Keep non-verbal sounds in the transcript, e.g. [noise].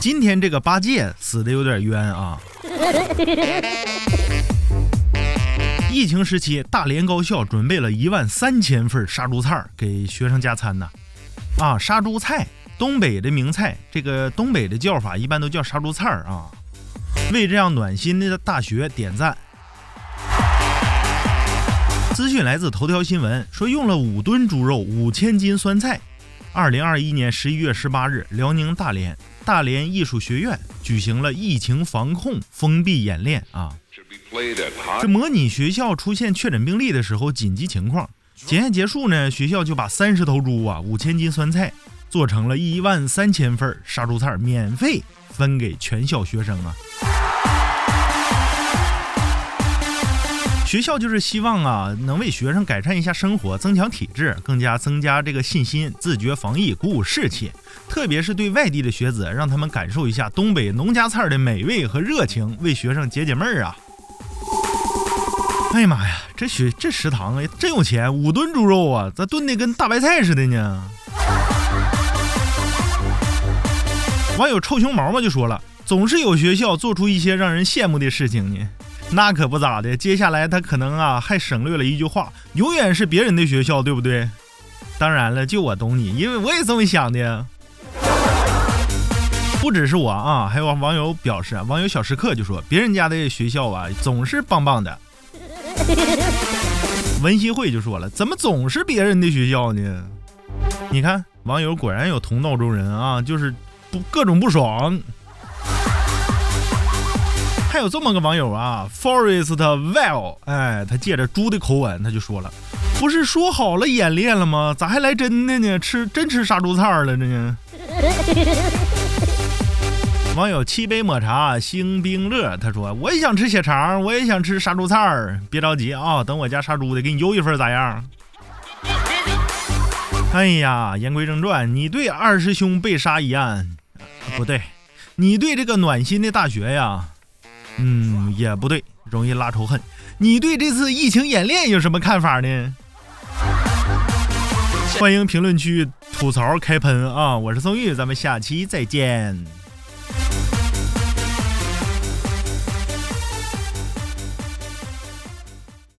今天这个八戒死的有点冤啊。[laughs] 疫情时期，大连高校准备了一万三千份杀猪菜给学生加餐呢。啊，杀猪菜，东北的名菜，这个东北的叫法一般都叫杀猪菜啊。为这样暖心的大学点赞。资讯来自头条新闻，说用了五吨猪肉、五千斤酸菜。二零二一年十一月十八日，辽宁大连大连艺术学院举行了疫情防控封闭演练啊。这模拟学校出现确诊病例的时候紧急情况，检验结束呢，学校就把三十头猪啊、五千斤酸菜做成了一万三千份杀猪菜，免费分给全校学生啊。学校就是希望啊，能为学生改善一下生活，增强体质，更加增加这个信心，自觉防疫，鼓舞士气。特别是对外地的学子，让他们感受一下东北农家菜的美味和热情，为学生解解闷儿啊。哎呀妈呀，这学这食堂啊，真有钱，五吨猪肉啊，咋炖的跟大白菜似的呢？网友臭熊毛嘛就说了，总是有学校做出一些让人羡慕的事情呢。[laughs] 那可不咋的，接下来他可能啊还省略了一句话，永远是别人的学校，对不对？当然了，就我懂你，因为我也这么想的。不只是我啊，还有网友表示，网友小时刻就说，别人家的学校啊总是棒棒的。文熙会就说了：“怎么总是别人的学校呢？”你看，网友果然有同道中人啊，就是不各种不爽。还有这么个网友啊，Forest Well，哎，他借着猪的口吻，他就说了：“不是说好了演练了吗？咋还来真的呢？吃真吃杀猪菜了这呢？” [laughs] 网友七杯抹茶星冰乐，他说：“我也想吃血肠，我也想吃杀猪菜儿。别着急啊，等我家杀猪的给你邮一份咋样？”哎呀，言归正传，你对二师兄被杀一案不对，你对这个暖心的大学呀，嗯，也不对，容易拉仇恨。你对这次疫情演练有什么看法呢？欢迎评论区吐槽开喷啊！我是宋玉，咱们下期再见。